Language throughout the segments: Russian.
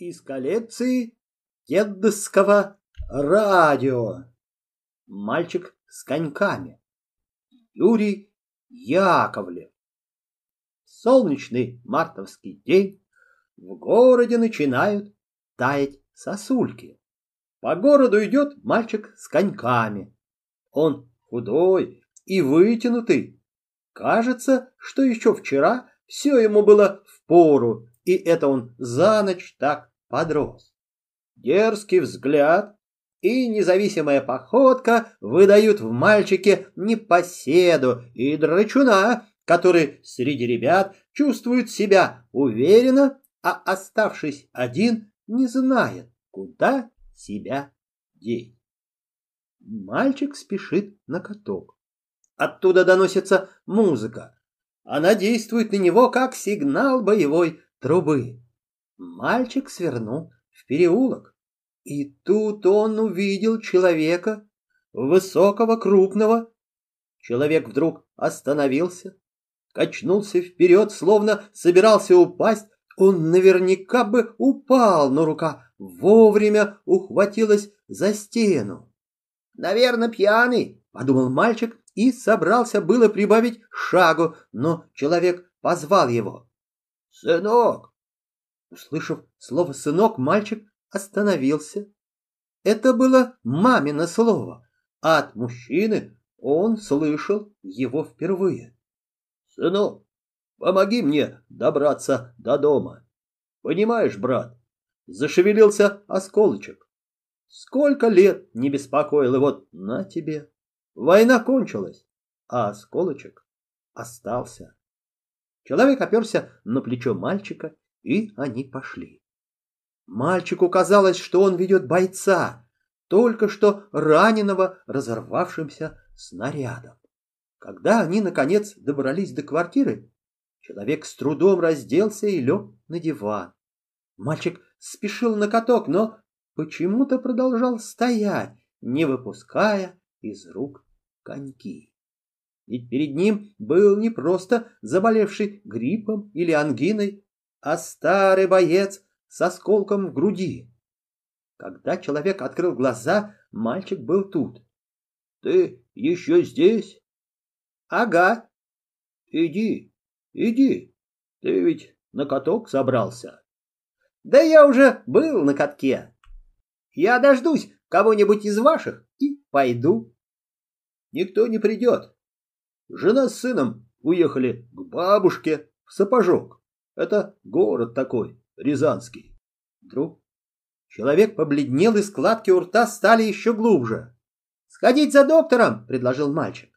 из коллекции дедовского радио. Мальчик с коньками. Юрий Яковлев. Солнечный мартовский день в городе начинают таять сосульки. По городу идет мальчик с коньками. Он худой и вытянутый. Кажется, что еще вчера все ему было в пору, и это он за ночь так подрос. Дерзкий взгляд и независимая походка выдают в мальчике непоседу и драчуна, который среди ребят чувствует себя уверенно, а оставшись один, не знает, куда себя деть. Мальчик спешит на каток. Оттуда доносится музыка. Она действует на него, как сигнал боевой трубы. Мальчик свернул в переулок. И тут он увидел человека, высокого, крупного. Человек вдруг остановился, качнулся вперед, словно собирался упасть. Он наверняка бы упал, но рука вовремя ухватилась за стену. «Наверное, пьяный», — подумал мальчик и собрался было прибавить шагу, но человек позвал его. «Сынок!» Услышав слово «сынок», мальчик остановился. Это было мамино слово, а от мужчины он слышал его впервые. «Сынок, помоги мне добраться до дома. Понимаешь, брат, зашевелился осколочек. Сколько лет не беспокоил, и вот на тебе. Война кончилась, а осколочек остался. Человек оперся на плечо мальчика, и они пошли. Мальчику казалось, что он ведет бойца, только что раненого разорвавшимся снарядом. Когда они, наконец, добрались до квартиры, человек с трудом разделся и лег на диван. Мальчик спешил на каток, но почему-то продолжал стоять, не выпуская из рук коньки. Ведь перед ним был не просто заболевший гриппом или ангиной, а старый боец с осколком в груди. Когда человек открыл глаза, мальчик был тут. «Ты еще здесь?» «Ага». «Иди, иди, ты ведь на каток собрался». «Да я уже был на катке. Я дождусь кого-нибудь из ваших и пойду». «Никто не придет. Жена с сыном уехали к бабушке в сапожок. Это город такой, Рязанский. Вдруг человек побледнел, и складки у рта стали еще глубже. «Сходить за доктором!» — предложил мальчик.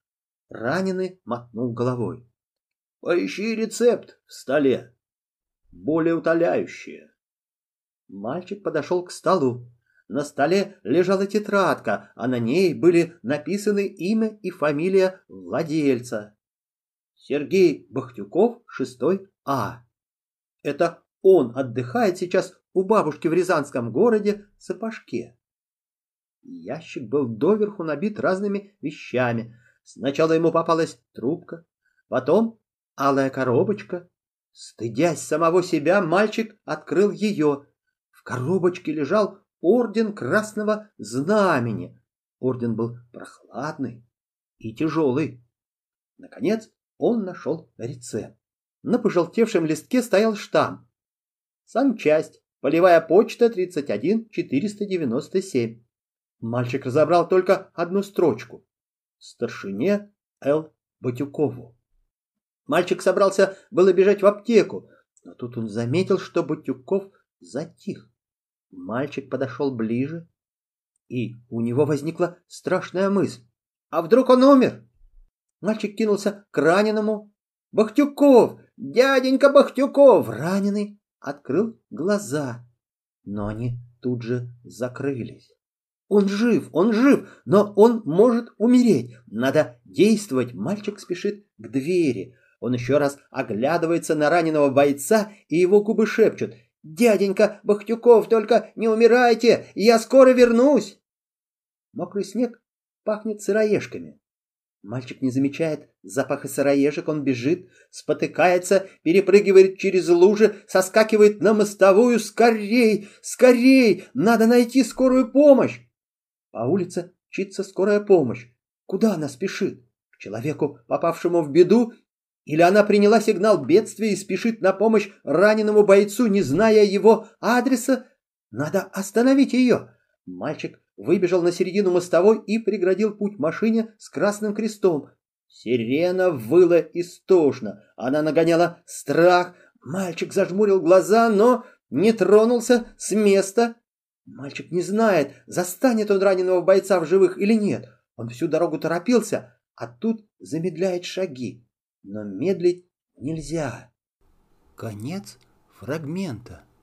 Раненый мотнул головой. «Поищи рецепт в столе. Более утоляющее». Мальчик подошел к столу. На столе лежала тетрадка, а на ней были написаны имя и фамилия владельца. Сергей Бахтюков, 6 А. Это он отдыхает сейчас у бабушки в Рязанском городе Сапожке. Ящик был доверху набит разными вещами. Сначала ему попалась трубка, потом алая коробочка. Стыдясь самого себя, мальчик открыл ее. В коробочке лежал орден Красного Знамени. Орден был прохладный и тяжелый. Наконец он нашел рецепт. На пожелтевшем листке стоял штамп. Санчасть, полевая почта 31497. Мальчик разобрал только одну строчку. Старшине Л. Батюкову. Мальчик собрался было бежать в аптеку, но тут он заметил, что Батюков затих. Мальчик подошел ближе, и у него возникла страшная мысль. А вдруг он умер? Мальчик кинулся к раненому. «Бахтюков! Дяденька Бахтюков!» Раненый открыл глаза, но они тут же закрылись. Он жив, он жив, но он может умереть. Надо действовать. Мальчик спешит к двери. Он еще раз оглядывается на раненого бойца, и его губы шепчут. «Дяденька Бахтюков, только не умирайте, я скоро вернусь!» Мокрый снег пахнет сыроежками. Мальчик не замечает запаха сыроежек, он бежит, спотыкается, перепрыгивает через лужи, соскакивает на мостовую. Скорей, скорей, надо найти скорую помощь. По улице мчится скорая помощь. Куда она спешит? К человеку, попавшему в беду? Или она приняла сигнал бедствия и спешит на помощь раненому бойцу, не зная его адреса? Надо остановить ее. Мальчик выбежал на середину мостовой и преградил путь машине с красным крестом. Сирена выла истошно. Она нагоняла страх. Мальчик зажмурил глаза, но не тронулся с места. Мальчик не знает, застанет он раненого бойца в живых или нет. Он всю дорогу торопился, а тут замедляет шаги. Но медлить нельзя. Конец фрагмента.